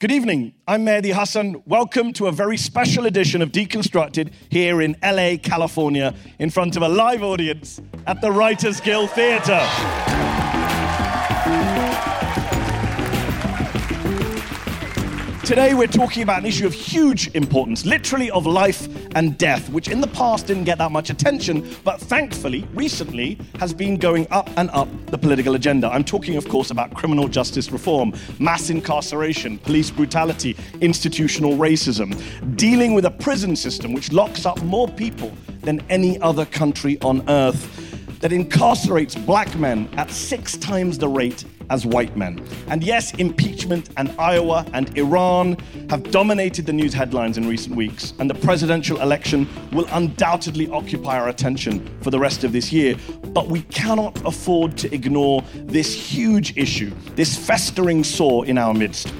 Good evening. I'm Mehdi Hasan. Welcome to a very special edition of Deconstructed here in LA, California, in front of a live audience at the Writers Guild Theatre. Today, we're talking about an issue of huge importance, literally of life and death, which in the past didn't get that much attention, but thankfully, recently, has been going up and up the political agenda. I'm talking, of course, about criminal justice reform, mass incarceration, police brutality, institutional racism, dealing with a prison system which locks up more people than any other country on earth that incarcerates black men at six times the rate as white men. And yes, impeachment and Iowa and Iran have dominated the news headlines in recent weeks, and the presidential election will undoubtedly occupy our attention for the rest of this year. But we cannot afford to ignore this huge issue, this festering sore in our midst.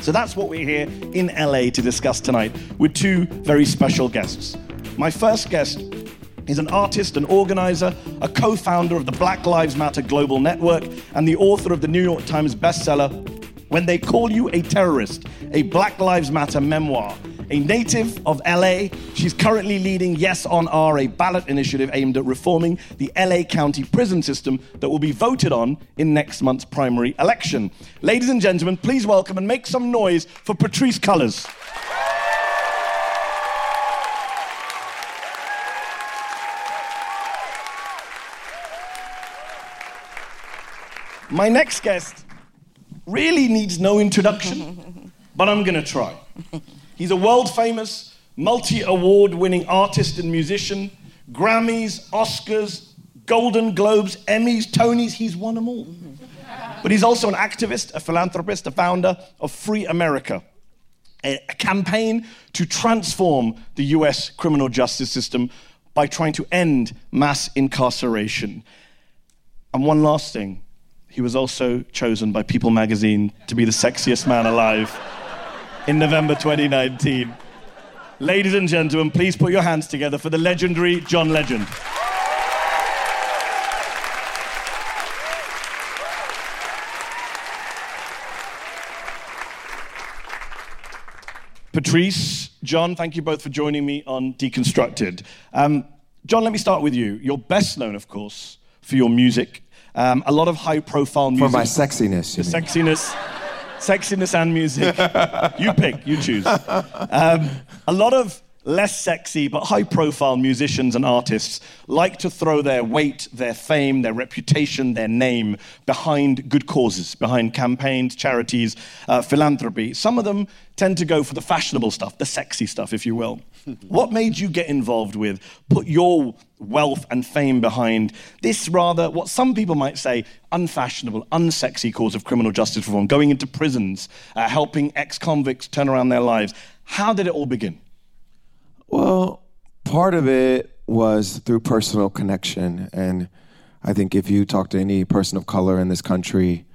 So that's what we're here in LA to discuss tonight with two very special guests. My first guest He's an artist, an organizer, a co founder of the Black Lives Matter Global Network, and the author of the New York Times bestseller, When They Call You a Terrorist, a Black Lives Matter memoir. A native of LA, she's currently leading Yes on R, a ballot initiative aimed at reforming the LA County prison system that will be voted on in next month's primary election. Ladies and gentlemen, please welcome and make some noise for Patrisse Cullors. My next guest really needs no introduction, but I'm going to try. He's a world famous, multi award winning artist and musician, Grammys, Oscars, Golden Globes, Emmys, Tonys, he's won them all. But he's also an activist, a philanthropist, a founder of Free America, a, a campaign to transform the US criminal justice system by trying to end mass incarceration. And one last thing he was also chosen by People magazine to be the sexiest man alive in November 2019. Ladies and gentlemen, please put your hands together for the legendary John Legend. Patrisse, John, thank you both for joining me on Deconstructed. Um, John, let me start with you. You're best known, of course, for your music um, a lot of high profile music. For my sexiness. sexiness. sexiness and music. you pick, you choose. Um, a lot of less sexy but high profile musicians and artists like to throw their weight, their fame, their reputation, their name behind good causes, behind campaigns, charities, uh, philanthropy. Some of them tend to go for the fashionable stuff, the sexy stuff, if you will. what made you get involved with, put your wealth and fame behind this rather, what some people might say, unfashionable, unsexy cause of criminal justice reform, going into prisons, uh, helping ex convicts turn around their lives? How did it all begin? Well, part of it was through personal connection. And I think if you talk to any person of color in this country,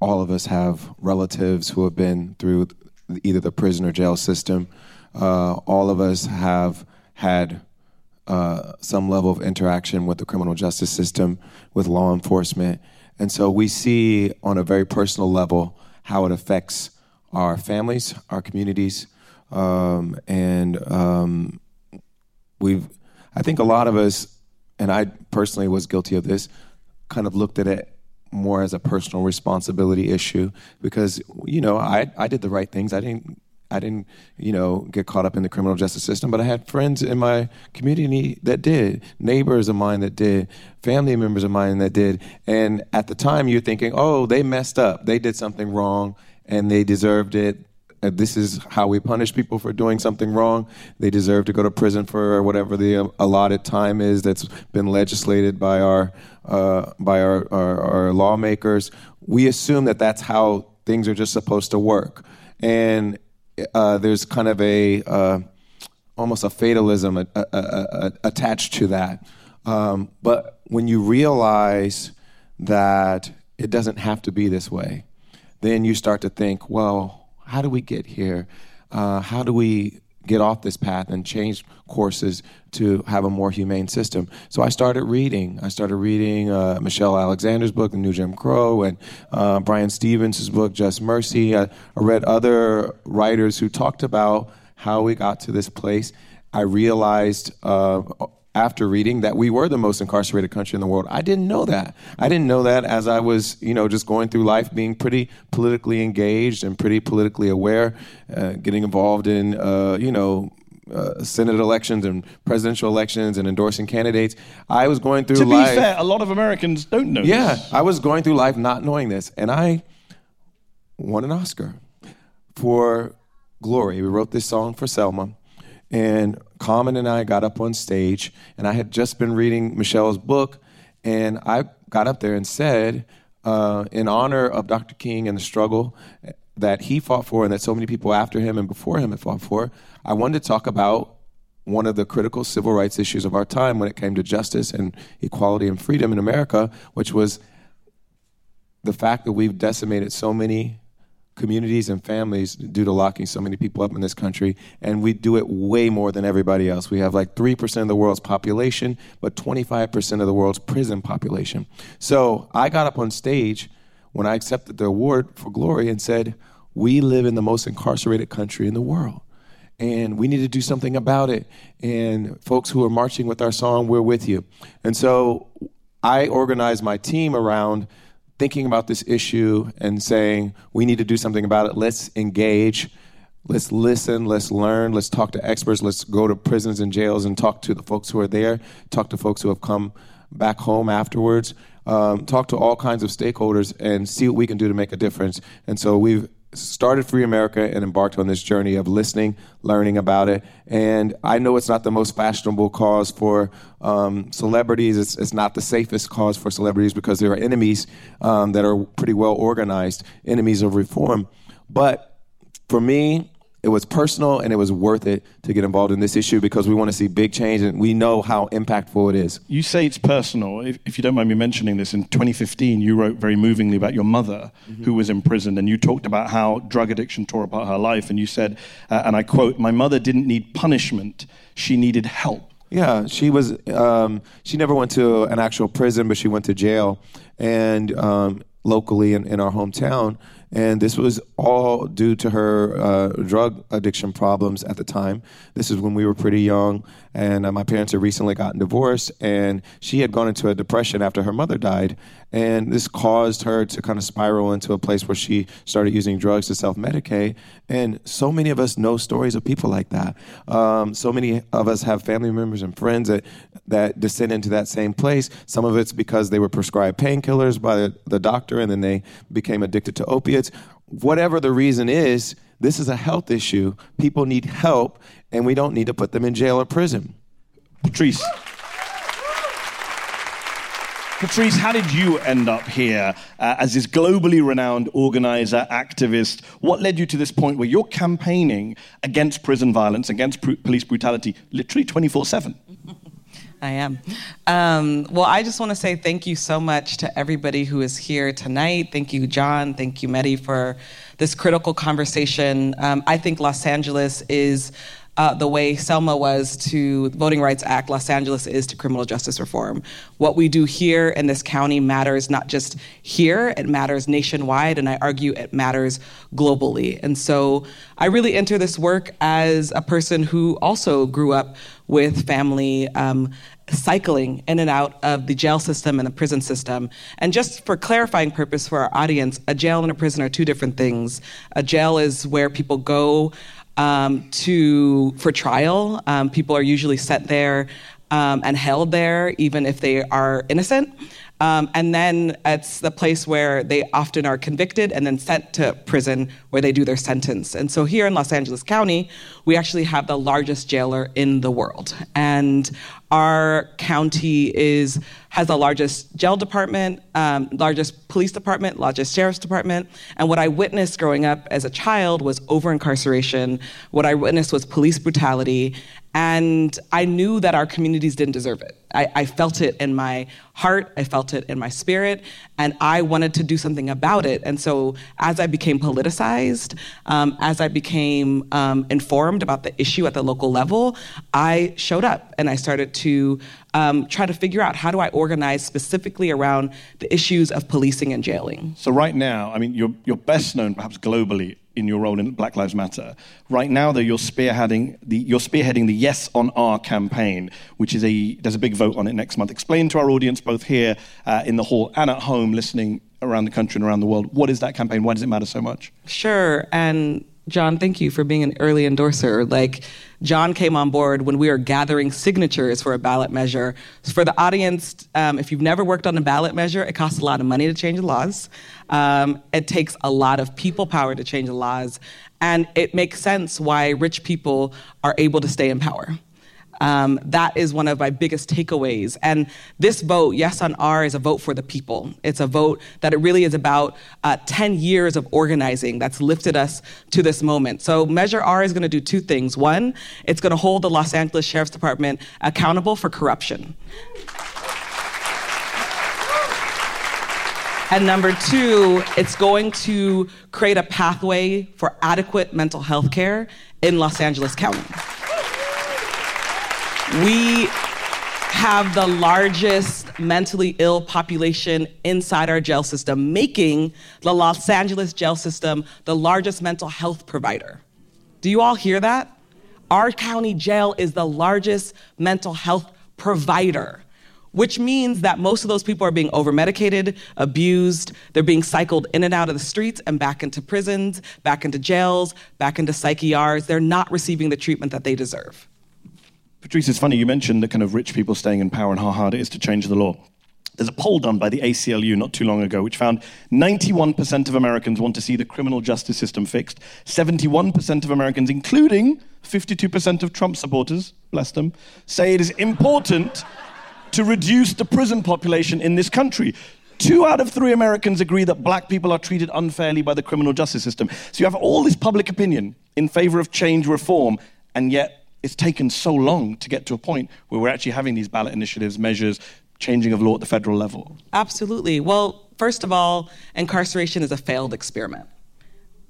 all of us have relatives who have been through either the prison or jail system. Uh, all of us have had uh, some level of interaction with the criminal justice system, with law enforcement. And so we see on a very personal level how it affects our families, our communities, um, and um, we've, I think a lot of us, and I personally was guilty of this, kind of looked at it more as a personal responsibility issue because you know I I did the right things. I didn't I didn't you know get caught up in the criminal justice system, but I had friends in my community that did, neighbors of mine that did, family members of mine that did, and at the time you're thinking, oh, they messed up, they did something wrong, and they deserved it this is how we punish people for doing something wrong. They deserve to go to prison for whatever the uh, allotted time is that's been legislated by our uh, by our, our, our, lawmakers. We assume that that's how things are just supposed to work. And uh, there's kind of a uh, almost a fatalism a, a, a, attached to that. Um, but when you realize that it doesn't have to be this way, then you start to think, well, how do we get here? Uh, how do we get off this path and change courses to have a more humane system. So I started reading. I started reading uh, Michelle Alexander's book, The New Jim Crow, and uh, Bryan Stevens' book, Just Mercy. I, I read other writers who talked about how we got to this place. I realized uh, after reading that we were the most incarcerated country in the world. I didn't know that. I didn't know that as I was, you know, just going through life being pretty politically engaged and pretty politically aware, uh, getting involved in, uh, you know, uh, Senate elections and presidential elections and endorsing candidates. I was going through to life. To be fair, a lot of Americans don't know yeah, this. I was going through life not knowing this. And I won an Oscar for Glory. We wrote this song for Selma. And Common and I got up on stage, and I had just been reading Michelle's book, and I got up there and said, uh, in honor of Dr. King and the struggle that he fought for and that so many people after him and before him had fought for, I wanted to talk about one of the critical civil rights issues of our time when it came to justice and equality and freedom in America, which was the fact that we've decimated so many communities and families due to locking so many people up in this country. And we do it way more than everybody else. We have like 3% of the world's population, but 25% of the world's prison population. So I got up on stage when I accepted the award for Glory and said, We live in the most incarcerated country in the world. And we need to do something about it. And folks who are marching with our song, we're with you. And so I organized my team around thinking about this issue and saying we need to do something about it. Let's engage. Let's listen. Let's learn. Let's talk to experts. Let's go to prisons and jails and talk to the folks who are there. Talk to folks who have come back home afterwards. Um, talk to all kinds of stakeholders and see what we can do to make a difference. And so we've started Free America and embarked on this journey of listening, learning about it. And I know it's not the most fashionable cause for um, celebrities. It's, it's, not the safest cause for celebrities because there are enemies um, that are pretty well organized, enemies of reform. But for me, it was personal and it was worth it to get involved in this issue because we want to see big change and we know how impactful it is. You say it's personal. If, if you don't mind me mentioning this, in 2015, you wrote very movingly about your mother mm-hmm. who was imprisoned and you talked about how drug addiction tore apart her life. And you said, uh, and I quote, My mother didn't need punishment, she needed help. Yeah, she was. Um, she never went to an actual prison, but she went to jail, and um, locally in, in our hometown. And this was all due to her uh, drug addiction problems at the time. This is when we were pretty young, and uh, my parents had recently gotten divorced, and she had gone into a depression after her mother died. And this caused her to kind of spiral into a place where she started using drugs to self medicate. And so many of us know stories of people like that. Um, so many of us have family members and friends that, that descend into that same place. Some of it's because they were prescribed painkillers by the, the doctor and then they became addicted to opiates. Whatever the reason is, this is a health issue. People need help, and we don't need to put them in jail or prison. Patrisse. Patrisse, how did you end up here uh, as this globally renowned organizer, activist? What led you to this point where you're campaigning against prison violence, against pr- police brutality, literally 24 7? I am. Um, well, I just want to say thank you so much to everybody who is here tonight. Thank you, John. Thank you, Mehdi, for this critical conversation. Um, I think Los Angeles is uh, the way Selma was to Voting Rights Act, Los Angeles is to criminal justice reform. What we do here in this county matters not just here, it matters nationwide, and I argue it matters globally. And so I really enter this work as a person who also grew up with family um, cycling in and out of the jail system and the prison system. And just for clarifying purpose for our audience, a jail and a prison are two different things. A jail is where people go um, to for trial. Um, people are usually set there um, and held there, even if they are innocent. Um, and then it's the place where they often are convicted and then sent to prison where they do their sentence. And so here in Los Angeles County, we actually have the largest jailer in the world. And Our county is has the largest jail department, um, largest police department, largest sheriff's department. And what I witnessed growing up as a child was over incarceration. What I witnessed was police brutality. And I knew that our communities didn't deserve it. I, I, felt it in my heart, I felt it in my spirit, and I wanted to do something about it. And so, as I became politicized, um, as I became um, informed about the issue at the local level, I showed up and I started to um, try to figure out how do I organize specifically around the issues of policing and jailing. So, right now, I mean, you're, you're best known perhaps globally in your role in Black Lives Matter. Right now, though, you're spearheading the, you're spearheading the Yes on R campaign, which is a there's a big vote on it next month. Explain to our audience, both here uh, in the hall and at home, listening around the country and around the world, what is that campaign? Why does it matter so much? Sure, and John, thank you for being an early endorser. Like, John came on board when we were gathering signatures for a ballot measure. For the audience, um, if you've never worked on a ballot measure, it costs a lot of money to change the laws. Um, it takes a lot of people power to change the laws. And it makes sense why rich people are able to stay in power. Um, that is one of my biggest takeaways. And this vote, Yes on R, is a vote for the people. It's a vote that it really is about uh, 10 years of organizing that's lifted us to this moment. So Measure R is going to do two things. One, it's going to hold the Los Angeles Sheriff's Department accountable for corruption. And number two, it's going to create a pathway for adequate mental health care in Los Angeles County. We have the largest mentally ill population inside our jail system, making the Los Angeles jail system the largest mental health provider. Do you all hear that? Our county jail is the largest mental health provider, which means that most of those people are being overmedicated, abused, they're being cycled in and out of the streets and back into prisons, back into jails, back into psych ERs. They're not receiving the treatment that they deserve. Patrisse, it's funny, you mentioned the kind of rich people staying in power and how hard it is to change the law. There's a poll done by the ACLU not too long ago, which found 91% of Americans want to see the criminal justice system fixed. 71% of Americans, including 52% of Trump supporters, bless them, say it is important to reduce the prison population in this country. Two out of three Americans agree that black people are treated unfairly by the criminal justice system. So you have all this public opinion in favor of change reform, and yet it's taken so long to get to a point where we're actually having these ballot initiatives, measures, changing of law at the federal level? Absolutely. Well, first of all, incarceration is a failed experiment.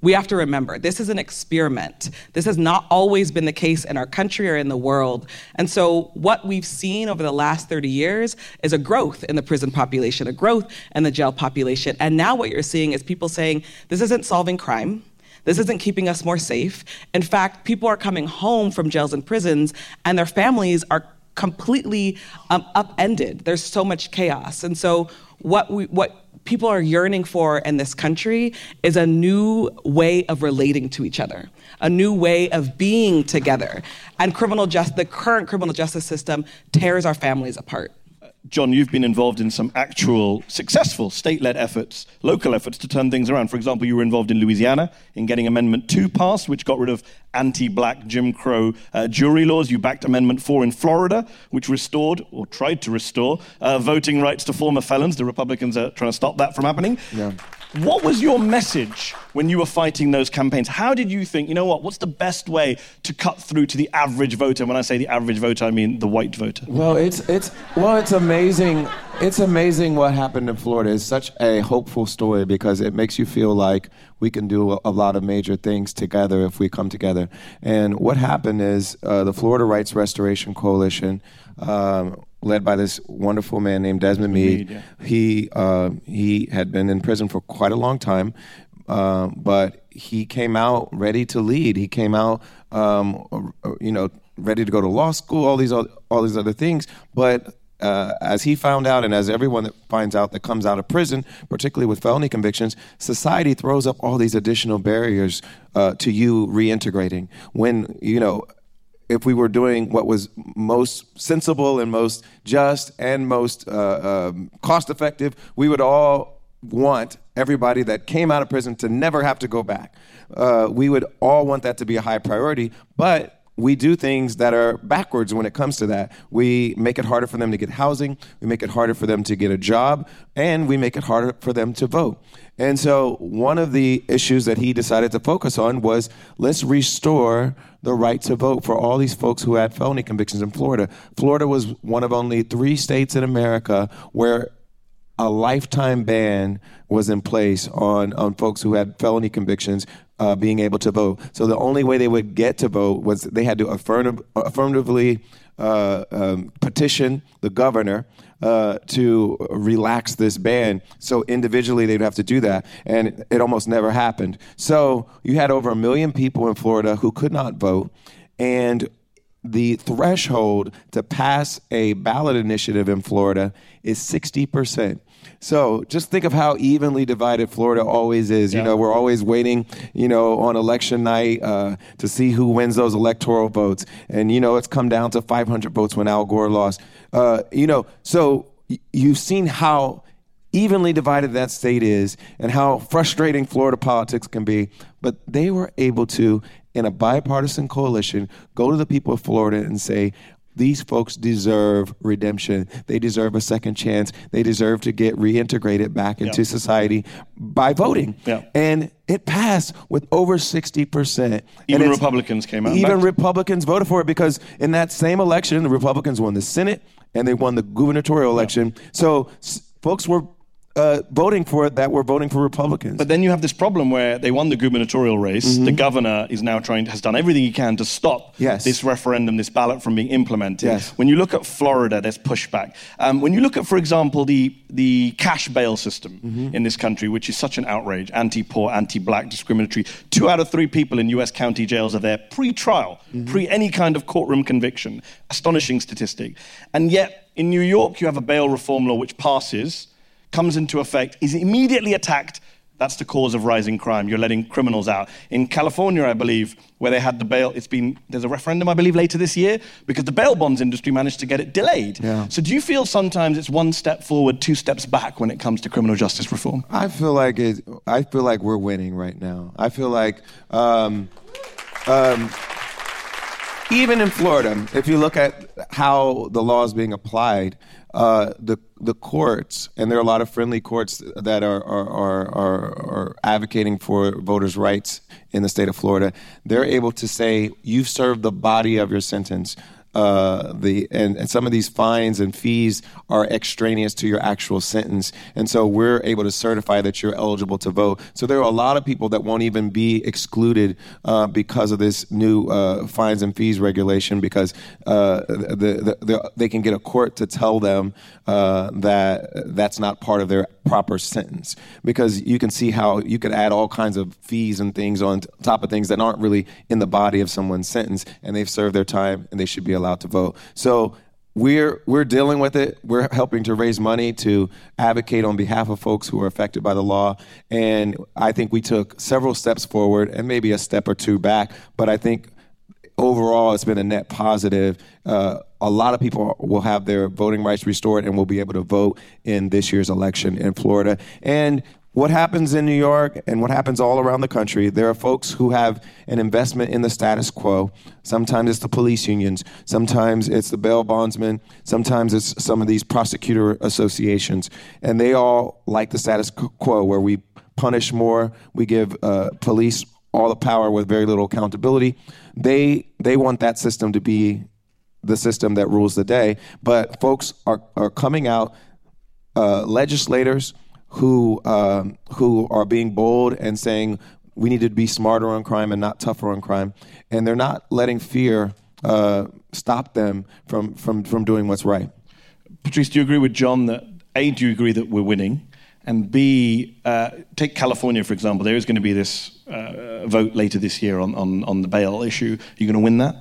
We have to remember this is an experiment. This has not always been the case in our country or in the world. And so, what we've seen over the last 30 years is a growth in the prison population, a growth in the jail population. And now, what you're seeing is people saying this isn't solving crime. This isn't keeping us more safe. In fact, people are coming home from jails and prisons, and their families are completely um, upended. There's so much chaos. And so, what, we, what people are yearning for in this country is a new way of relating to each other, a new way of being together. And criminal just, the current criminal justice system tears our families apart. John, you've been involved in some actual successful state led efforts, local efforts to turn things around. For example, you were involved in Louisiana in getting Amendment 2 passed, which got rid of anti black Jim Crow uh, jury laws. You backed Amendment 4 in Florida, which restored, or tried to restore, uh, voting rights to former felons. The Republicans are trying to stop that from happening. Yeah. What was your message when you were fighting those campaigns? How did you think, you know what, what's the best way to cut through to the average voter? When I say the average voter, I mean the white voter. Well, it's it's well, it's amazing. It's amazing what happened in Florida. It's such a hopeful story because it makes you feel like we can do a, lot of major things together if we come together. And what happened is uh, the Florida Rights Restoration Coalition um, led by this wonderful man named Desmond Meade. Meade yeah. He uh, he had been in prison for quite a long time, uh, but he came out ready to lead. He came out, um, you know, ready to go to law school. All these all these other things, but. Uh, as he found out, and as everyone that finds out that comes out of prison, particularly with felony convictions, society throws up all these additional barriers uh, to you reintegrating. When you know if we were doing what was most sensible and most just and most uh, um, cost effective, we would all want everybody that came out of prison to never have to go back. Uh, we would all want that to be a high priority, but we do things that are backwards when it comes to that. We make it harder for them to get housing, we make it harder for them to get a job, and we make it harder for them to vote. And so, one of the issues that he decided to focus on was let's restore the right to vote for all these folks who had felony convictions in Florida. Florida was one of only three states in America where a lifetime ban was in place on, on folks who had felony convictions uh, being able to vote. So the only way they would get to vote was they had to affirmative, affirmatively uh, um, petition the governor uh, to relax this ban. So individually, they'd have to do that, and it almost never happened. So you had over a million people in Florida who could not vote, and the threshold to pass a ballot initiative in Florida is 60%. So just think of how evenly divided Florida always is. Yeah. You know, we're always waiting, you know, on election night uh, to see who wins those electoral votes. And, you know, it's come down to 500 votes when Al Gore lost. Uh, you know, so you've seen how evenly divided that state is and how frustrating Florida politics can be. But they were able to, in a bipartisan coalition, go to the people of Florida and say, these folks deserve redemption. They deserve a second chance. They deserve to get reintegrated back into society by voting. Yeah. And it passed with over 60%. Even Republicans came out. Even Republicans voted for it because in that same election, the Republicans won the Senate and they won the gubernatorial election. So folks were uh, voting for it that were voting for Republicans. But then you have this problem where they won the gubernatorial race. Mm-hmm. The governor is now trying has done everything he can to stop yes. this referendum, this ballot from being implemented. Yes. When you look at Florida, there's pushback. Um, when you look at, for example, the the cash bail system mm-hmm. in this country, which is such an outrage, anti-poor, anti-black, discriminatory. Two out of three people in U.S. county jails are there pre-trial, mm-hmm. pre any kind of courtroom conviction. Astonishing statistic. And yet in New York, you have a bail reform law which passes comes into effect, is immediately attacked. That's the cause of rising crime. You're letting criminals out. In California, I believe, where they had the bail, it's been there's a referendum, I believe, later this year because the bail bonds industry managed to get it delayed. Yeah. So do you feel sometimes it's one step forward, two steps back when it comes to criminal justice reform? I feel like it. I feel like we're winning right now. I feel like. Um, um, even in Florida, if you look at how the law is being applied, uh, the the courts, and there are a lot of friendly courts that are are, are are, are advocating for voters' rights in the state of Florida. They're able to say you've served the body of your sentence uh, the and, and some of these fines and fees are extraneous to your actual sentence, and so we're able to certify that you're eligible to vote. So there are a lot of people that won't even be excluded uh, because of this new uh, fines and fees regulation because uh, the, the, the, they can get a court to tell them uh, that that's not part of their proper sentence because you can see how you could add all kinds of fees and things on top of things that aren't really in the body of someone's sentence, and they've served their time and they should be allowed to vote. So we're we're dealing with it. We're helping to raise money to advocate on behalf of folks who are affected by the law. And I think we took several steps forward and maybe a step or two back. But I think overall it's been a net positive. Uh, a lot of people will have their voting rights restored and will be able to vote in this year's election in Florida. And what happens in New York and what happens all around the country, there are folks who have an investment in the status quo. Sometimes it's the police unions, sometimes it's the bail bondsmen, sometimes it's some of these prosecutor associations. And they all like the status quo where we punish more, we give uh, police all the power with very little accountability. They, they want that system to be the system that rules the day. But folks are, are coming out, uh, legislators, who um, who are being bold and saying we need to be smarter on crime and not tougher on crime, and they're not letting fear uh, stop them from, from from doing what's right. Patrisse, do you agree with John that a do you agree that we're winning, and b uh, take California for example. There is going to be this uh, vote later this year on, on on the bail issue. Are you going to win that?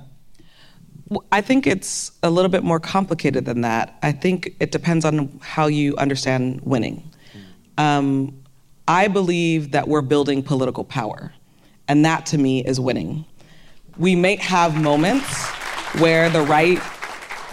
I think it's a little bit more complicated than that. I think it depends on how you understand winning. Um, I believe that we're building political power, and that to me is winning. We may have moments where the right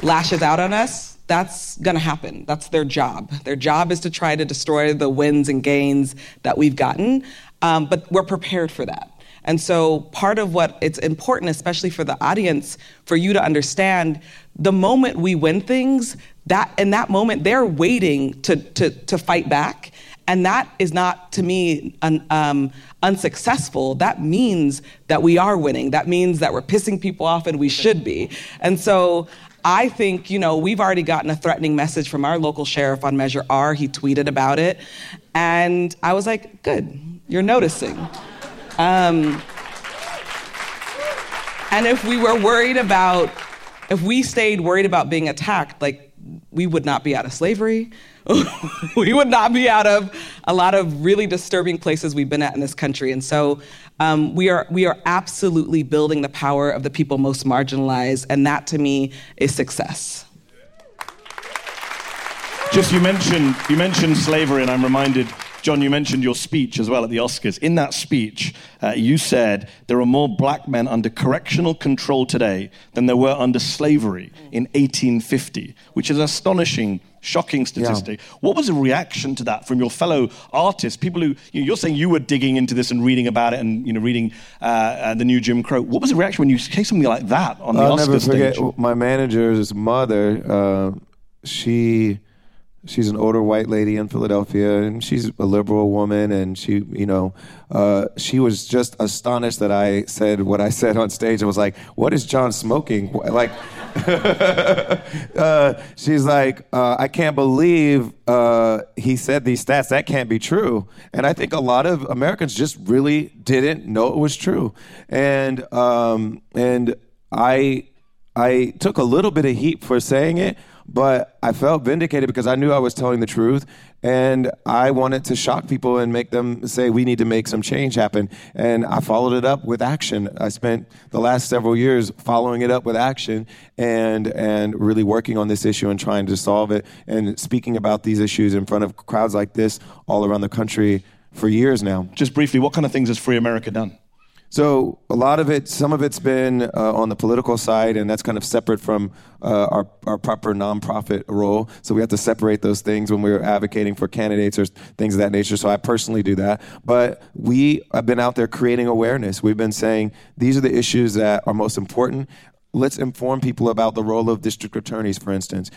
lashes out on us. That's gonna happen. That's their job. Their job is to try to destroy the wins and gains that we've gotten. Um, but we're prepared for that. And so, part of what it's important, especially for the audience, for you to understand the moment we win things, that in that moment, they're waiting to, to, to fight back. And that is not, to me, un, um, unsuccessful. That means that we are winning. That means that we're pissing people off and we should be. And so, I think, you know, we've already gotten a threatening message from our local sheriff on Measure R. He tweeted about it. And I was like, good, you're noticing. Um, and if we were worried about, if we stayed worried about being attacked, like we would not be out of slavery. we would not be out of a lot of really disturbing places we've been at in this country. And so um, we, are, we are absolutely building the power of the people most marginalized. And that to me is success. Just you mentioned, you mentioned slavery, and I'm reminded John, you mentioned your speech as well at the Oscars. In that speech, uh, you said there are more black men under correctional control today than there were under slavery in 1850, which is an astonishing, shocking statistic. Yeah. What was the reaction to that from your fellow artists, people who you are saying you were digging into this and reading about it and you know reading uh, uh, the new Jim Crow? What was the reaction when you say something like that on the I'll Oscar never forget stage? My manager's mother, uh, she she's an older white lady in Philadelphia, and she's a liberal woman, and she, you know, uh, she was just astonished that I said what I said on stage. I was like, "What is John smoking?" Like, uh, she's like, uh, "I can't believe uh, he said these stats. That can't be true." And I think a lot of Americans just really didn't know it was true, and um, and I I took a little bit of heat for saying it but I felt vindicated because I knew I was telling the truth and I wanted to shock people and make them say we need to make some change happen. And I followed it up with action. I spent the last several years following it up with action and and really working on this issue and trying to solve it and speaking about these issues in front of crowds like this all around the country for years now. Just briefly, what kind of things has Free America done? So a lot of it, some of it's been uh, on the political side, and that's kind of separate from uh, our, our proper nonprofit role. So we have to separate those things when we're advocating for candidates or things of that nature. So I personally do that. But we have been out there creating awareness. We've been saying these are the issues that are most important let's inform people about the role of district attorneys, for instance.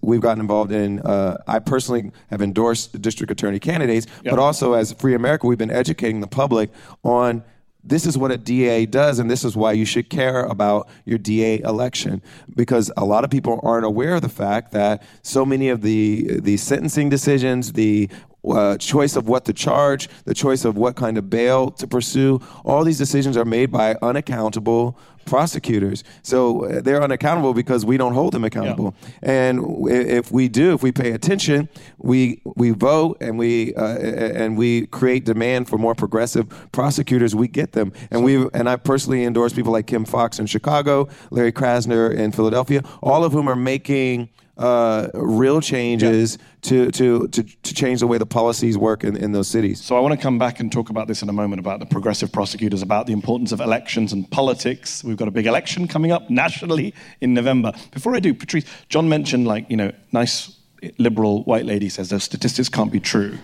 We've gotten involved in, uh, I personally have endorsed district attorney candidates, yep. but also as Free America, we've been educating the public on this is what a DA does, and this is why you should care about your DA election. Because a lot of people aren't aware of the fact that so many of the the sentencing decisions, the uh, choice of what to charge, the choice of what kind of bail to pursue, all these decisions are made by unaccountable prosecutors. So uh, they're unaccountable because we don't hold them accountable. Yeah. And if we do, if we pay attention, we we vote and we uh, and we create demand for more progressive prosecutors. We get them, and we and I personally endorse people like Kim Foxx in Chicago, Larry Krasner in Philadelphia, all of whom are making uh, real changes yeah. to, to, to, to, change the way the policies work in, in those cities. So I want to come back and talk about this in a moment about the progressive prosecutors, about the importance of elections and politics. We've got a big election coming up nationally in November. Before I do, Patrisse, John mentioned like, you know, nice liberal white lady says those statistics can't be true.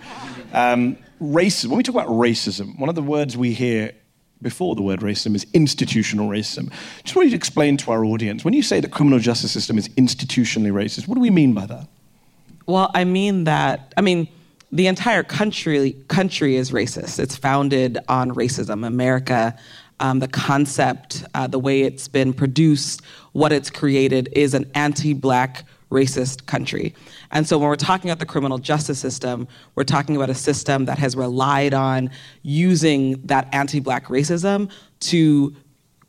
Um, racism, when we talk about racism, one of the words we hear before the word racism is institutional racism. Just want you to explain to our audience when you say the criminal justice system is institutionally racist, what do we mean by that? Well, I mean that, I mean, the entire country country is racist. It's founded on racism. America, um, the concept, uh, the way it's been produced, what it's created is an anti-black racist country. And so when we're talking about the criminal justice system, we're talking about a system that has relied on using that anti black racism to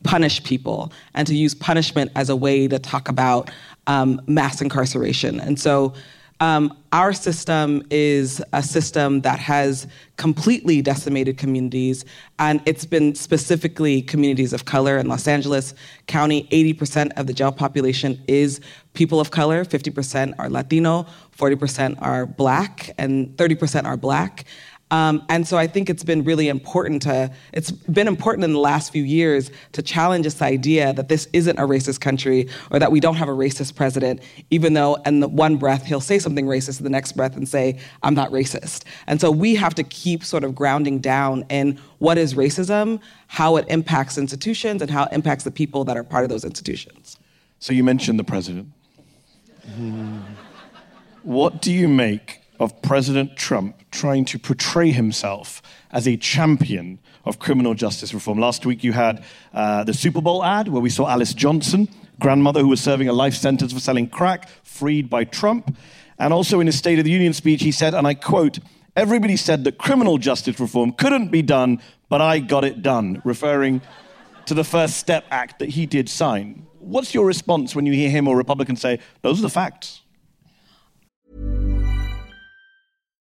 punish people and to use punishment as a way to talk about um, mass incarceration. And so um, our system is a system that has completely decimated communities, and it's been specifically communities of color in Los Angeles County. 80% of the jail population is people of color, 50% are Latino, 40% are black, and 30% are black. Um, and so I think it's been really important to, it's been important in the last few years to challenge this idea that this isn't a racist country or that we don't have a racist president, even though in the one breath he'll say something racist in the next breath and say, I'm not racist. And so we have to keep sort of grounding down in what is racism, how it impacts institutions, and how it impacts the people that are part of those institutions. So you mentioned the president. What do you make of President Trump trying to portray himself as a champion of criminal justice reform. Last week, you had uh, the Super Bowl ad where we saw Alice Johnson, grandmother who was serving a life sentence for selling crack, freed by Trump. And also in his State of the Union speech, he said, and I quote, Everybody said that criminal justice reform couldn't be done, but I got it done, referring to the First Step Act that he did sign. What's your response when you hear him or Republicans say, those are the facts?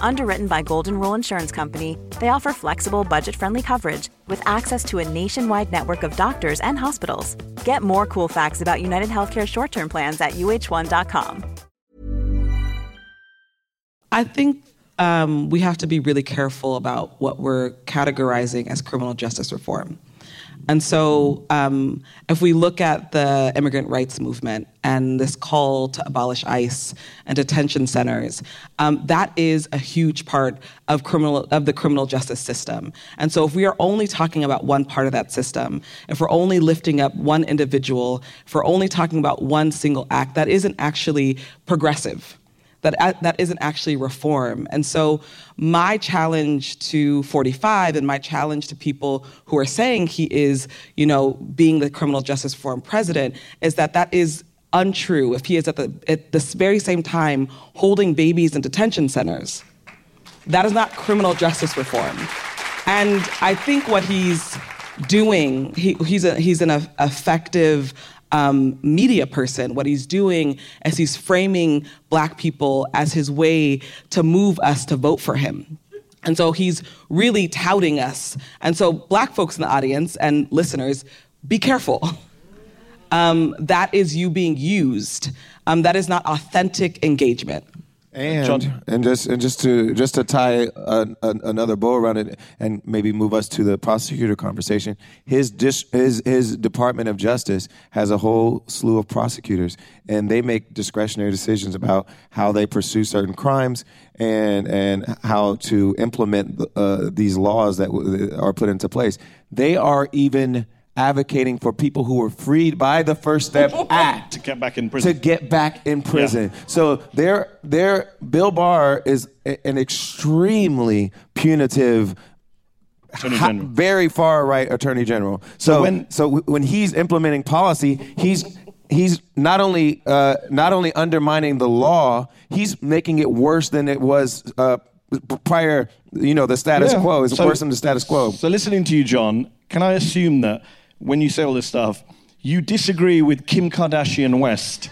Underwritten by Golden Rule Insurance Company, they offer flexible, budget friendly coverage with access to a nationwide network of doctors and hospitals. Get more cool facts about United Healthcare short term plans at uh1.com. I think um, we have to be really careful about what we're categorizing as criminal justice reform. And so, um, if we look at the immigrant rights movement and this call to abolish ICE and detention centers, um, that is a huge part of criminal of the criminal justice system. And so, if we are only talking about one part of that system, if we're only lifting up one individual, if we're only talking about one single act, that isn't actually progressive that that isn't actually reform. And so my challenge to 45 and my challenge to people who are saying he is, you know, being the criminal justice reform president is that that is untrue if he is at the at this very same time holding babies in detention centers. That is not criminal justice reform. And I think what he's doing, he, he's, a, he's an effective um, media person. What he's doing is he's framing black people as his way to move us to vote for him. And so he's really touting us. And so, black folks in the audience and listeners, be careful. Um, that is you being used. Um, that is not authentic engagement. And John. and just and just to just to tie a, a, another bow around it and maybe move us to the prosecutor conversation. His dis, his his Department of Justice has a whole slew of prosecutors, and they make discretionary decisions about how they pursue certain crimes and and how to implement uh, these laws that are put into place. They are even advocating for people who were freed by the First Step Act to get back in prison. To get back in prison. Yeah. So their their Bill Barr is an extremely punitive very far right attorney general. So, so when so when he's implementing policy, he's he's not only uh, not only undermining the law, he's making it worse than it was uh, prior. You know, the status yeah. quo is so, worse than the status quo. So listening to you, John, can I assume that when you say all this stuff, you disagree with Kim Kardashian West,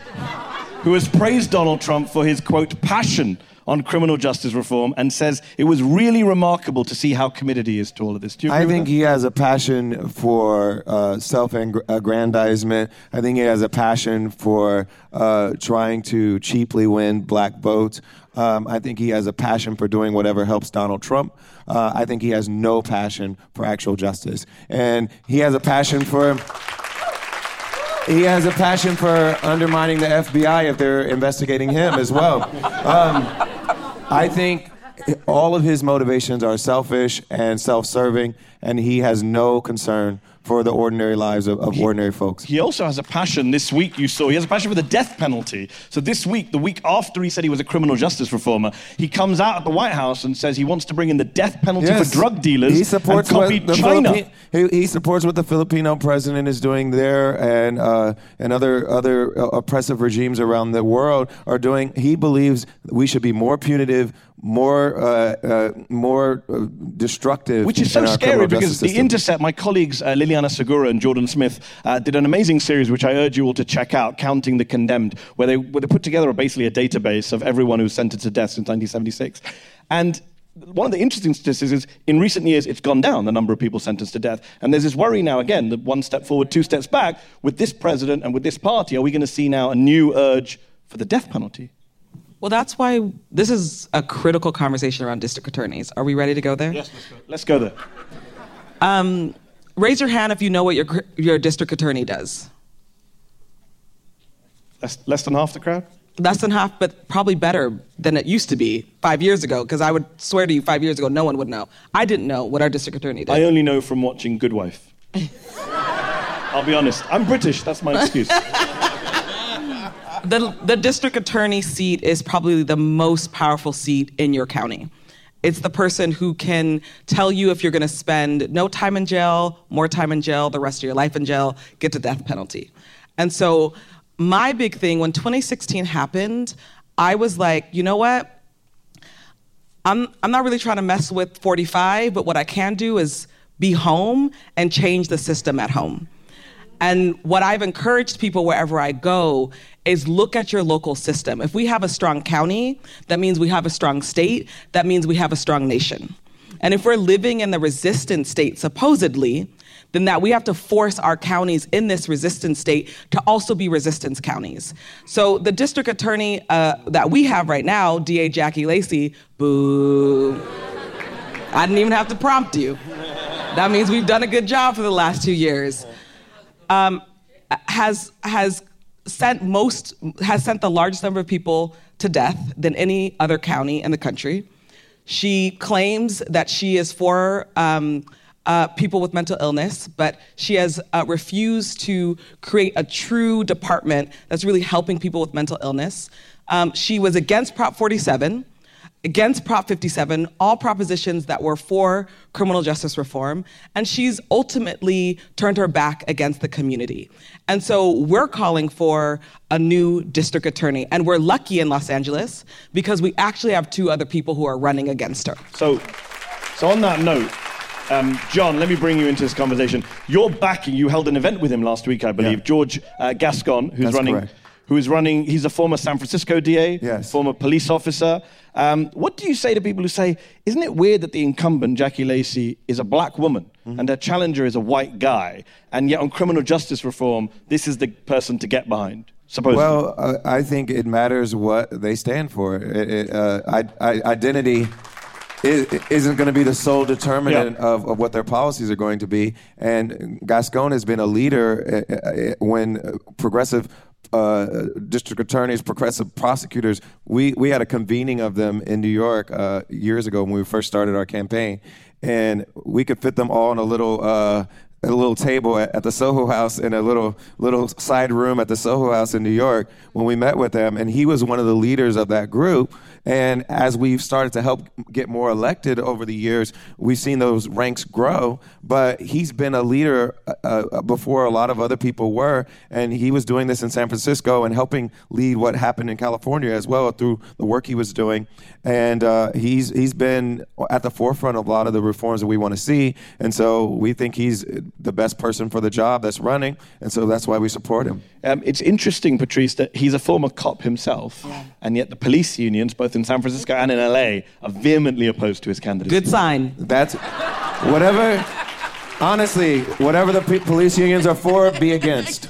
who has praised Donald Trump for his, quote, passion on criminal justice reform and says it was really remarkable to see how committed he is to all of this. I think he has a passion for uh, self aggrandizement. I think he has a passion for uh, trying to cheaply win black votes. Um, I think he has a passion for doing whatever helps Donald Trump. Uh, I think he has no passion for actual justice. And he has a passion for. He has a passion for undermining the FBI if they're investigating him as well. Um, I think all of his motivations are selfish and self-serving, and he has no concern for the ordinary lives of, of ordinary folks. He also has a passion. This week, you saw, he has a passion for the death penalty. So this week, the week after he said he was a criminal justice reformer, he comes out at the White House and says he wants to bring in the death penalty Yes. for drug dealers He supports and copy what the China. Philippi- he, he supports what the Filipino president is doing there, and uh, and other other uh, oppressive regimes around the world are doing. He believes we should be more punitive, more uh, uh, more uh, destructive. Which is so scary because The. Intercept, my colleagues uh, Liliana Segura and Jordan Smith uh, did an amazing series, which I urge you all to check out, Counting the Condemned, where they, where they put together basically a database of everyone who was sentenced to death since 1976. And one of the interesting statistics is in recent years, it's gone down, the number of people sentenced to death. And there's this worry now, again, that one step forward, two steps back. With this president and with this party, are we going to see now a new urge for the death penalty? Well, that's why this is a critical conversation around district attorneys. Are we ready to go there? Yes, let's go, let's go there. Um, raise your hand if you know what your, your district attorney does. Less, less than half the crowd? Less than half, but probably better than it used to be five years ago, because I would swear to you, five years ago, no one would know. I didn't know what our district attorney did. I only know from watching Good Wife. I'll be honest. I'm British. That's my excuse. the, the district attorney seat is probably the most powerful seat in your county. It's the person who can tell you if you're going to spend no time in jail, more time in jail, the rest of your life in jail, get the death penalty. And so, my big thing when 2016 happened, I was like, you know what? I'm, I'm not really trying to mess with 45, but what I can do is be home and change the system at home. And what I've encouraged people wherever I go is look at your local system. If we have a strong county, that means we have a strong state, that means we have a strong nation. And if we're living in the resistant state, supposedly, then that we have to force our counties in this resistant state to also be resistance counties. So the district attorney uh, that we have right now, DA Jackie Lacey, boo. I didn't even have to prompt you. That means we've done a good job for the last two years. Um, has has sent most has sent the largest number of people to death than any other county in the country. She claims that she is for um, uh, people with mental illness, but she has uh, refused to create a true department that's really helping people with mental illness. Um, she was against Prop 47 against Prop 57, all propositions that were for criminal justice reform, and she's ultimately turned her back against the community. And so we're calling for a new district attorney, and we're lucky in Los Angeles because we actually have two other people who are running against her. So, so on that note, um, John, let me bring you into this conversation. You're backing. You held an event with him last week, I believe. Yeah. George uh, Gascon, who's That's running. correct. Who is running? He's a former San Francisco DA, Yes. former police officer. Um, what do you say to people who say, "Isn't it weird that the incumbent Jackie Lacey is a black woman Mm-hmm. and her challenger is a white guy, and yet on criminal justice reform, this is the person to get behind"? Supposedly. Well, uh, I think it matters what they stand for. It, it, uh, I, I, identity is, isn't going to be the sole determinant Yeah. of, of what their policies are going to be. And Gascon has been a leader uh, uh, when progressive. Uh, district attorneys, progressive prosecutors. We we had a convening of them in New York uh, years ago when we first started our campaign, and we could fit them all in a little uh, a little table at, at the Soho House in a little little side room at the Soho House in New York when we met with him, and he was one of the leaders of that group. And as we've started to help get more elected over the years, we've seen those ranks grow. But he's been a leader uh, uh, before a lot of other people were, and he was doing this in San Francisco and helping lead what happened in California as well through the work he was doing. And uh, he's he's been at the forefront of a lot of the reforms that we want to see. And so we think he's the best person for the job that's running, and so that's why we support him. Um, it's interesting, Patrisse, that he's a former cop himself, and yet the police unions, both in San Francisco and in LA, are vehemently opposed to his candidacy. Good sign. That's whatever. Honestly, whatever the p- police unions are for, be against.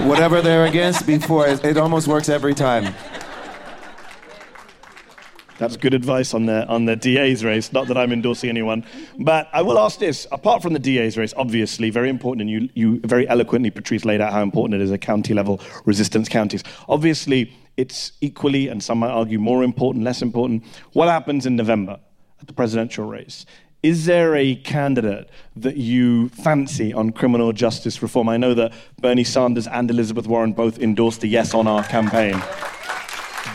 Whatever they're against, be for. It, it almost works every time. That's good advice on the on the DA's race. Not that I'm endorsing anyone, but I will ask this: apart from the DA's race, obviously very important, and you you very eloquently, Patrisse, laid out how important it is at county level, resistance counties. Obviously, it's equally, and some might argue more important, less important. What happens in November at the presidential race? Is there a candidate that you fancy on criminal justice reform? I know that Bernie Sanders and Elizabeth Warren both endorsed a yes on our campaign.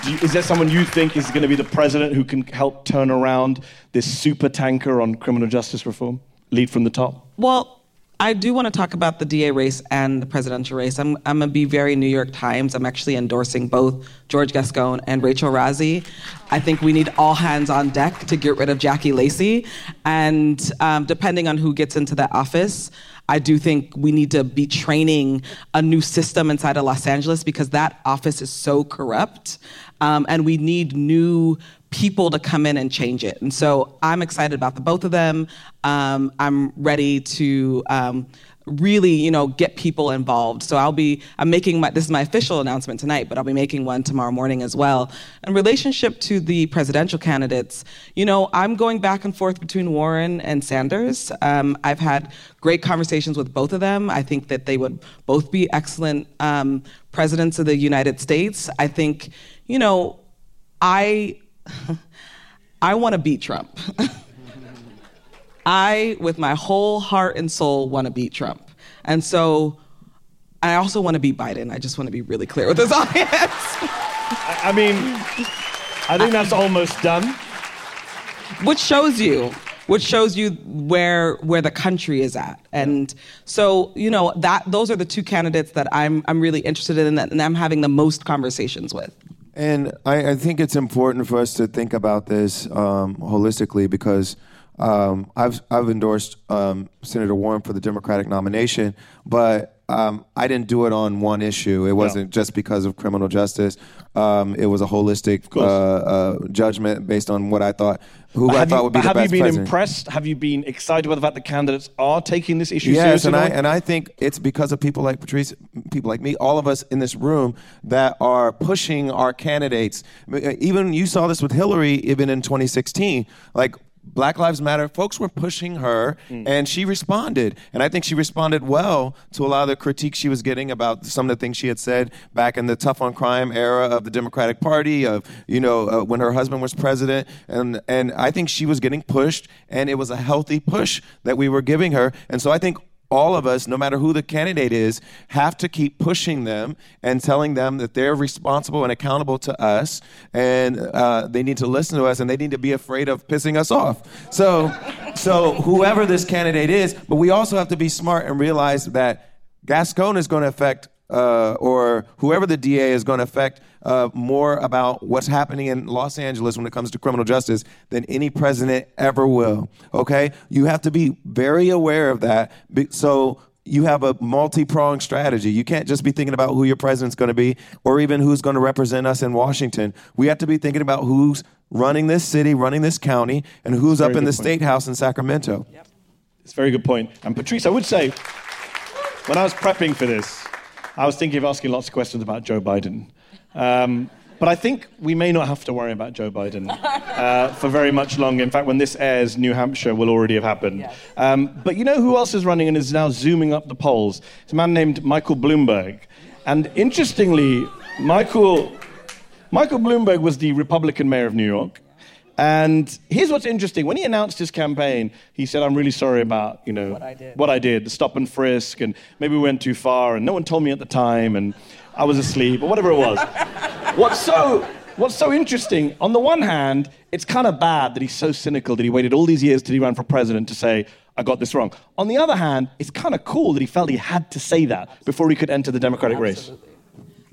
You, is there someone you think is going to be the president who can help turn around this super tanker on criminal justice reform? Lead from the top? Well, I do want to talk about the DA race and the presidential race. I'm, I'm going to be very New York Times. I'm actually endorsing both George Gascon and Rachel Rossi. I think we need all hands on deck to get rid of Jackie Lacey. And um, depending on who gets into that office, I do think we need to be training a new system inside of Los Angeles because that office is so corrupt. Um, and we need new people to come in and change it. And so I'm excited about the both of them. Um, I'm ready to um, really, you know, get people involved. So I'll be, I'm making my, this is my official announcement tonight, but I'll be making one tomorrow morning as well. In relationship to the presidential candidates, you know, I'm going back and forth between Warren and Sanders. Um, I've had great conversations with both of them. I think that they would both be excellent um, presidents of the United States. I think, you know, I I want to beat Trump. I, with my whole heart and soul, want to beat Trump. And so I also want to beat Biden. I just want to be really clear with this audience. I mean, I think that's almost done. Which shows you which shows you where where the country is at. And so, you know, that those are the two candidates that I'm I'm really interested in and I'm having the most conversations with. And I, I, think it's important for us to think about this um, holistically because um, I've, I've endorsed um, Senator Warren for the Democratic nomination, but um, I didn't do it on one issue. It wasn't no. just because of criminal justice. Um, it was a holistic uh, uh, judgment based on what I thought, who I thought you, would be the have best Have you been president. impressed? Have you been excited with the fact that candidates are taking this issue yes, seriously? and I, and I think it's because of people like Patrisse, people like me, all of us in this room that are pushing our candidates. Even you saw this with Hillary, even in 2016. Like Black Lives Matter, folks were pushing her, mm. and she responded. And I think she responded well to a lot of the critique she was getting about some of the things she had said back in the tough on crime era of the Democratic Party, of you know uh, when her husband was president. And and I think she was getting pushed, and it was a healthy push that we were giving her. And so I think all of us, no matter who the candidate is, have to keep pushing them and telling them that they're responsible and accountable to us, and uh, they need to listen to us, and they need to be afraid of pissing us off. So, so whoever this candidate is, but we also have to be smart and realize that Gascon is going to affect, uh, or whoever the DA is going to affect uh, more about what's happening in Los Angeles when it comes to criminal justice than any president ever will. Okay? You have to be very aware of that. So you have a multi-pronged strategy. You can't just be thinking about who your president's going to be or even who's going to represent us in Washington. We have to be thinking about who's running this city, running this county, and who's up in the point. state house in Sacramento. Yep. It's a very good point. And Patrisse, I would say, when I was prepping for this, I was thinking of asking lots of questions about Joe Biden. Um, but I think we may not have to worry about Joe Biden uh, for very much longer. In fact, when this airs, New Hampshire will already have happened. Yes. Um, but you know who else is running and is now zooming up the polls? It's a man named Michael Bloomberg. And interestingly, Michael, Michael Bloomberg was the Republican mayor of New York. And here's what's interesting. When he announced his campaign, he said, I'm really sorry about, you know, what I did, what I did the stop and frisk, and maybe we went too far, and no one told me at the time, and I was asleep, or whatever it was. what's, so, what's so interesting, on the one hand, it's kind of bad that he's so cynical that he waited all these years till he ran for president to say, I got this wrong. On the other hand, it's kind of cool that he felt he had to say that before he could enter the Democratic Absolutely. race.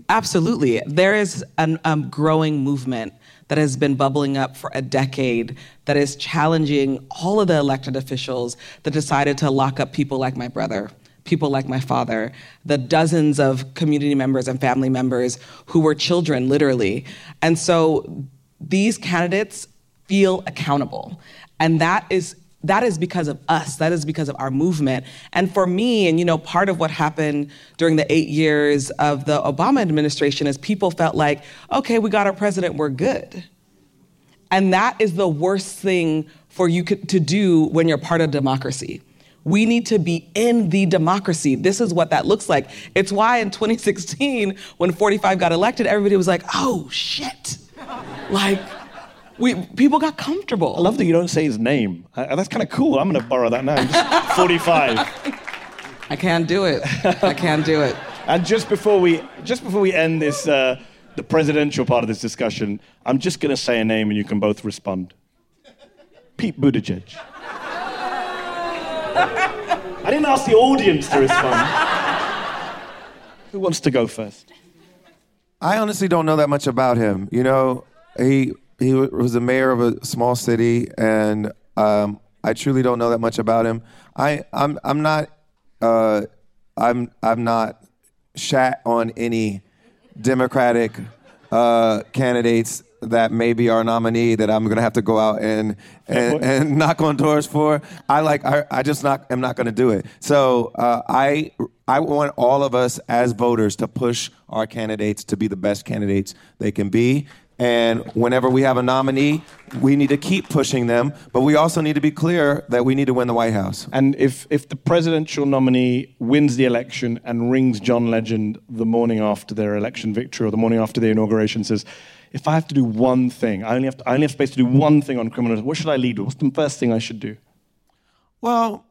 Absolutely. There is a um, growing movement that has been bubbling up for a decade that is challenging all of the elected officials that decided to lock up people like my brother people like my father, the dozens of community members and family members who were children, literally. And so these candidates feel accountable. And that is that is because of us that is because of our movement and for me and you know part of what happened during the eight years of the obama administration is people felt like okay we got our president we're good And that is the worst thing for you to do when you're part of democracy. We need to be in the democracy. This is what that looks like. It's why in 2016, when 45 got elected, everybody was like, oh shit. like, we, people got comfortable. I love that you don't say his name. Uh, that's kind of cool. I'm going to borrow that now. Just 45. I can't do it. I can't do it. and just before we, just before we end this, uh, the presidential part of this discussion, I'm just going to say a name and you can both respond. Pete Buttigieg. I didn't ask the audience to respond. Who wants to go first? I honestly don't know that much about him. You know, he he was the mayor of a small city, and um, I truly don't know that much about him. I I'm I'm not uh, I'm I'm not shat on any Democratic uh, candidates that may be our nominee that I'm going to have to go out and and, and knock on doors for. I like I, I just not am not going to do it. So uh, I I want all of us as voters to push our candidates to be the best candidates they can be. And whenever we have a nominee, we need to keep pushing them, but we also need to be clear that we need to win the White House. And if, if the presidential nominee wins the election and rings John Legend the morning after their election victory or the morning after the inauguration, says, if I have to do one thing, I only have, to, I only have space to do one thing on criminals, what should I lead with? What's the first thing I should do? Well,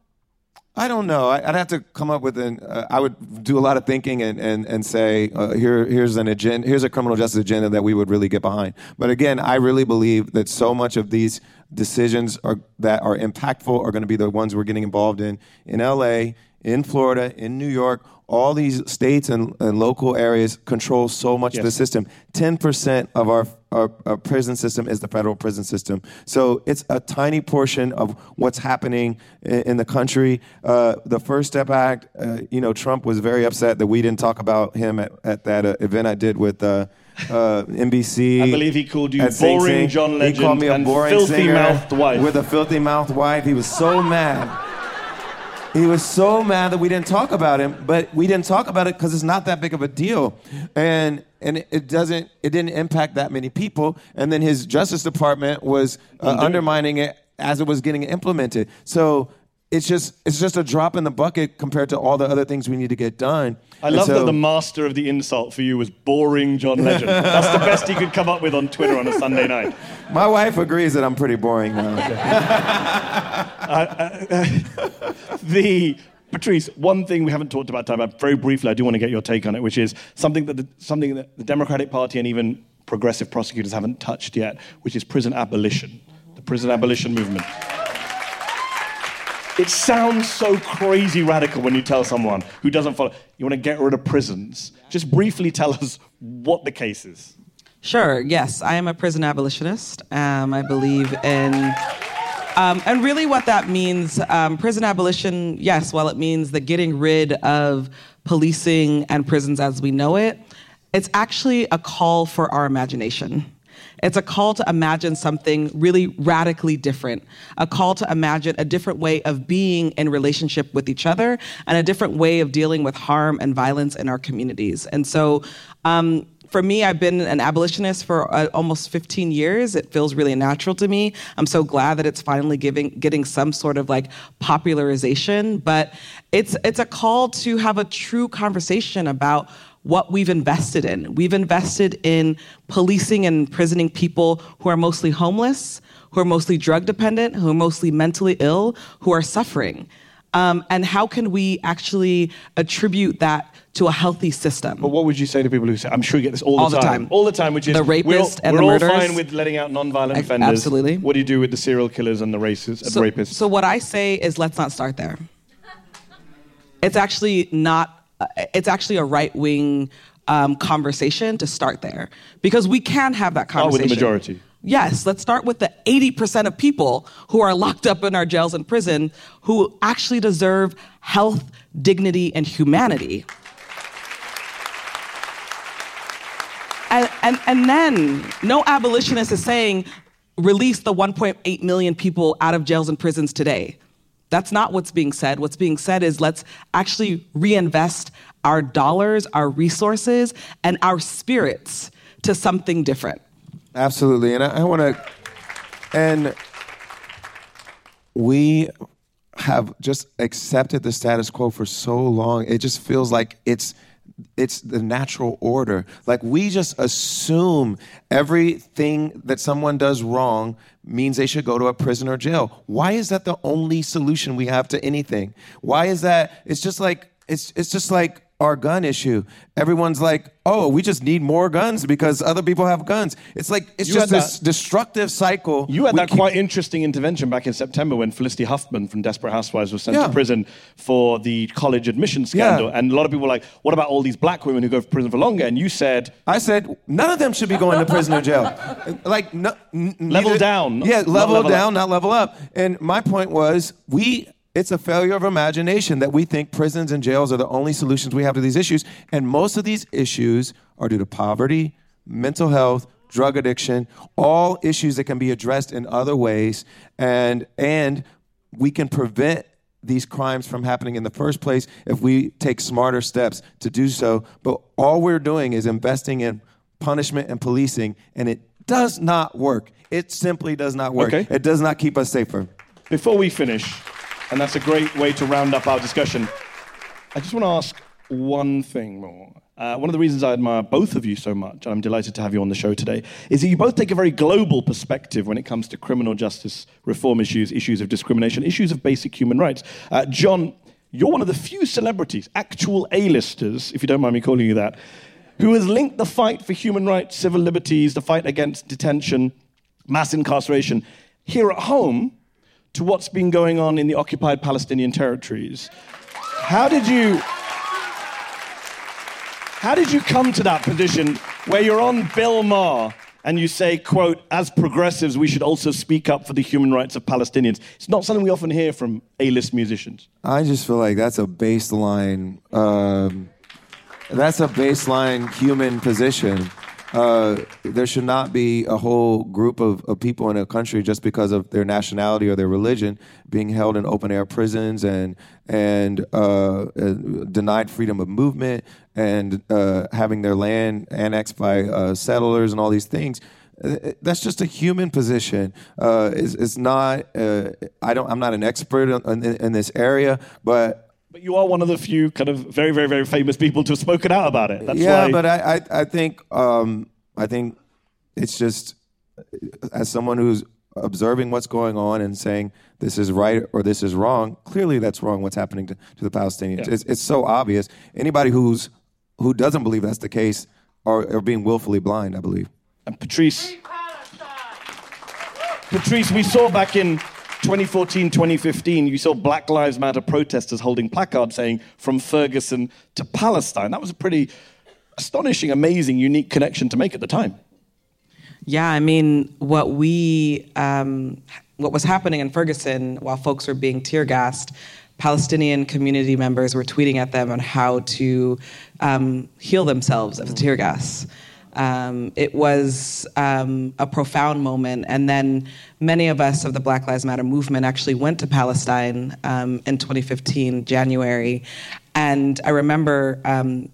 I don't know. I, would have to come up with an. Uh, I would do a lot of thinking and and and say, uh, here here's an agenda. Here's a criminal justice agenda that we would really get behind. But again, I really believe that so much of these decisions are that are impactful are going to be the ones we're getting involved in in L.A., in Florida, in New York all these states and, and local areas control so much yes. of the system. 10% of our, our, our, prison system is the federal prison system. So it's a tiny portion of what's happening in, in the country. Uh, the First Step Act, uh, you know, Trump was very upset that we didn't talk about him at, at that uh, event I did with. Uh, uh, NBC. I believe he called you boring John Legend. He called me a boring filthy mouthed wife. With a filthy mouthed wife. He was so mad. He was so mad that we didn't talk about him, but we didn't talk about it because it's not that big of a deal, and and it doesn't it didn't impact that many people. And then his Justice Department was uh, undermining it as it was getting implemented. So it's just it's just a drop in the bucket compared to all the other things we need to get done. I love so, that the master of the insult for you was boring John Legend. That's the best he could come up with on Twitter on a Sunday night. My wife agrees that I'm pretty boring now. uh, uh, the Patrisse, one thing we haven't talked about time, but very briefly, I do want to get your take on it, which is something that the, something that the Democratic Party and even progressive prosecutors haven't touched yet, which is prison abolition, the prison abolition movement. It sounds so crazy radical when you tell someone who doesn't follow, you want to get rid of prisons. Just briefly tell us what the case is. Sure, yes. I am a prison abolitionist. Um, I believe in. Um, and really, what that means, um, prison abolition, yes, while it means the getting rid of policing and prisons as we know it, it's actually a call for our imagination. It's a call to imagine something really radically different, a call to imagine a different way of being in relationship with each other and a different way of dealing with harm and violence in our communities. And so, um, for me, I've been an abolitionist for uh, almost 15 years. It feels really natural to me. I'm so glad that it's finally giving, getting some sort of like popularization. But it's it's a call to have a true conversation about what we've invested in. We've invested in policing and imprisoning people who are mostly homeless, who are mostly drug dependent, who are mostly mentally ill, who are suffering. Um, and how can we actually attribute that to a healthy system? But what would you say to people who say, I'm sure you get this all, all the, time. time. All the time, which is the rapists and we're the murderers. We're all fine with letting out non-violent offenders. Absolutely. What do you do with the serial killers and the racists so, and rapists? So what I say is let's not start there. It's actually not, uh, it's actually a right-wing um, conversation to start there because we can have that conversation. Oh, with the majority. Yes, let's start with the 80% of people who are locked up in our jails and prison who actually deserve health, dignity, and humanity. And, and, and then, no abolitionist is saying release the 1.8 million people out of jails and prisons today. That's not what's being said. What's being said is let's actually reinvest our dollars, our resources, and our spirits to something different. Absolutely. And I, I want to And we have just accepted the status quo for so long. It just feels like it's it's the natural order. Like we just assume everything that someone does wrong means they should go to a prison or jail. Why is that the only solution we have to anything? Why is that it's just like it's it's just like our gun issue. Everyone's like, "Oh, we just need more guns because other people have guns." It's like it's You just this destructive cycle. You had We that keep- quite interesting intervention back in September when Felicity Huffman from Desperate Housewives was sent Yeah. to prison for the college admission scandal. Yeah. And a lot of people were like, what about all these black women who go to prison for longer? And you said, I said none of them should be going to prison or jail. Like no, n- Level neither- down, Yeah, level, level down, up. not level up. And my point was, we. It's a failure of imagination that we think prisons and jails are the only solutions we have to these issues. And most of these issues are due to poverty, mental health, drug addiction, all issues that can be addressed in other ways. And and we can prevent these crimes from happening in the first place if we take smarter steps to do so. But all we're doing is investing in punishment and policing, and it does not work. It simply does not work. Okay. It does not keep us safer. before we finish, and that's a great way to round up our discussion, I just want to ask one thing more. Uh, one of the reasons I admire both of you so much, and I'm delighted to have you on the show today, is that you both take a very global perspective when it comes to criminal justice reform issues, issues of discrimination, issues of basic human rights. Uh, John, you're one of the few celebrities, actual A-listers, if you don't mind me calling you that, who has linked the fight for human rights, civil liberties, the fight against detention, mass incarceration here at home to what's been going on in the occupied Palestinian territories. How did you How did you come to that position where you're on Bill Maher and you say, quote, as progressives, we should also speak up for the human rights of Palestinians? It's not something we often hear from A-list musicians. I just feel like that's a baseline. Um, that's a baseline human position. Uh, there should not be a whole group of, of people in a country just because of their nationality or their religion being held in open air prisons and and uh, uh, denied freedom of movement and uh, having their land annexed by uh, settlers and all these things. That's just a human position. Uh, it's, it's not. Uh, I don't. I'm not an expert in, in, in this area, but But you are one of the few kind of very, very, very famous people to have spoken out about it. That's yeah, why but I, I, I think um, I think it's just as someone who's observing what's going on and saying this is right or this is wrong. Clearly, that's wrong. What's happening to, to the Palestinians? Yeah. It's, it's so obvious. Anybody who's who doesn't believe that's the case are, are being willfully blind. I believe. And Patrisse, Patrisse, we saw back in 2014, 2015, you saw Black Lives Matter protesters holding placards saying "From Ferguson to Palestine." That was a pretty astonishing, amazing, unique connection to make at the time. Yeah, I mean, what we, um, what was happening in Ferguson while folks were being tear gassed, Palestinian community members were tweeting at them on how to um, heal themselves of the tear gas. Um, it was um, a profound moment. And then many of us of the Black Lives Matter movement actually went to Palestine um, in 2015, January. And I remember um,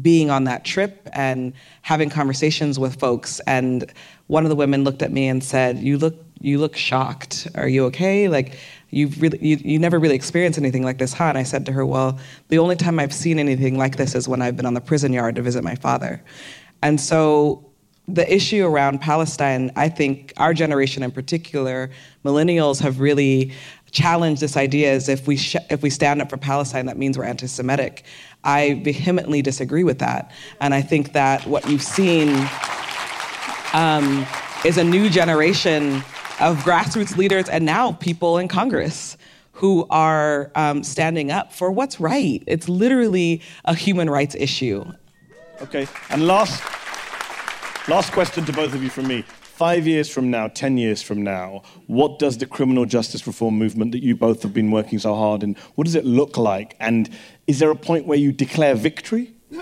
being on that trip and having conversations with folks. And one of the women looked at me and said you look you look shocked. Are you okay? Like you've really you, you never really experienced anything like this huh? And i said to her well the only time i've seen anything like this is when i've been on the prison yard to visit my father and so the issue around Palestine, I think our generation in particular, millennials have really challenged this idea as if we sh- if we stand up for Palestine, that means we're anti-Semitic. I vehemently disagree with that, and I think that what you've seen um, is a new generation of grassroots leaders and now people in Congress who are um, standing up for what's right. It's literally a human rights issue. Okay. And last, last question to both of you from me. Five years from now, ten years from now, what does the criminal justice reform movement that you both have been working so hard in, what does it look like? And is there a point where you declare victory?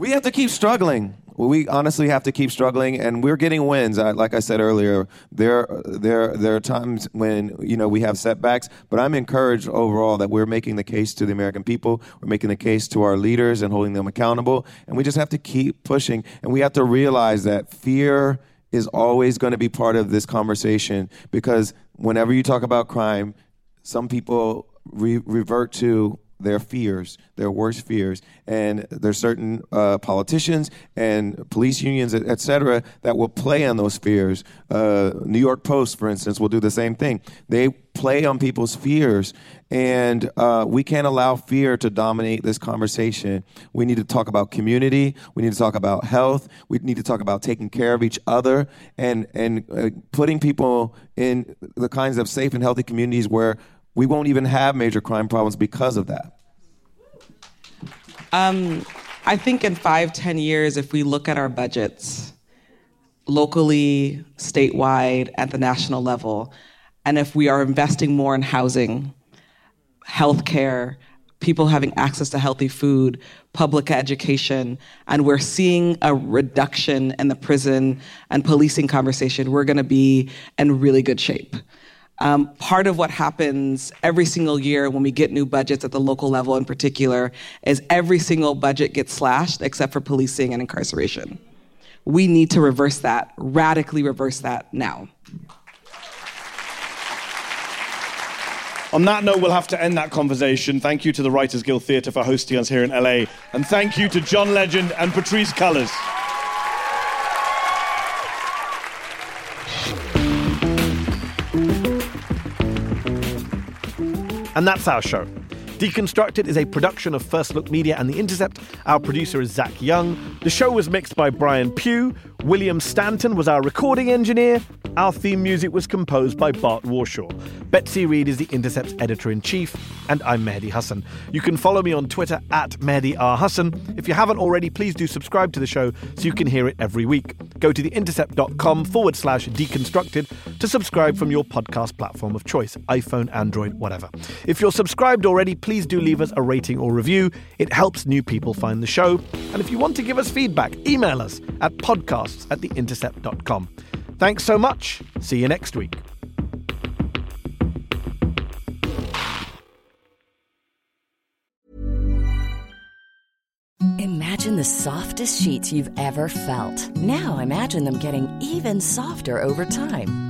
We have to keep struggling. We honestly have to keep struggling, and we're getting wins. I, like I said earlier, there, there, there are times when you know we have setbacks, but I'm encouraged overall that we're making the case to the American people. We're making the case to our leaders and holding them accountable, and we just have to keep pushing. And we have to realize that fear is always going to be part of this conversation because whenever you talk about crime, some people re- revert to their fears, their worst fears, and there's certain uh, politicians and police unions, et, et, cetera, that will play on those fears. Uh, New York Post, for instance, will do the same thing. They play on people's fears, and uh, we can't allow fear to dominate this conversation. We need to talk about community. We need to talk about health. We need to talk about taking care of each other and and uh, putting people in the kinds of safe and healthy communities where we won't even have major crime problems because of that. Um, I think in five, ten years, if we look at our budgets locally, statewide, at the national level, and if we are investing more in housing, healthcare, people having access to healthy food, public education, and we're seeing a reduction in the prison and policing conversation, we're going to be in really good shape. Um, part of what happens every single year when we get new budgets at the local level in particular is every single budget gets slashed except for policing and incarceration. We need to reverse that, radically reverse that now. On that note, we'll have to end that conversation. Thank you to the Writers Guild Theatre for hosting us here in LA. And thank you to John Legend and Patrisse Cullors. And that's our show. Deconstructed is a production of First Look Media and The Intercept. Our producer is Zach Young. The show was mixed by Brian Pugh. William Stanton was our recording engineer. Our theme music was composed by Bart Warshaw. Betsy Reed is The Intercept's editor in chief, and I'm Mehdi Hasan. You can follow me on Twitter at Mehdi R. Hasan. If you haven't already, please do subscribe to the show so you can hear it every week. Go to theintercept.com forward slash deconstructed to subscribe from your podcast platform of choice iPhone, Android, whatever. If you're subscribed already, please do leave us a rating or review. It helps new people find the show. And if you want to give us feedback, email us at podcasts at theintercept.com. Thanks so much. See you next week. Imagine the softest sheets you've ever felt. Now imagine them getting even softer over time.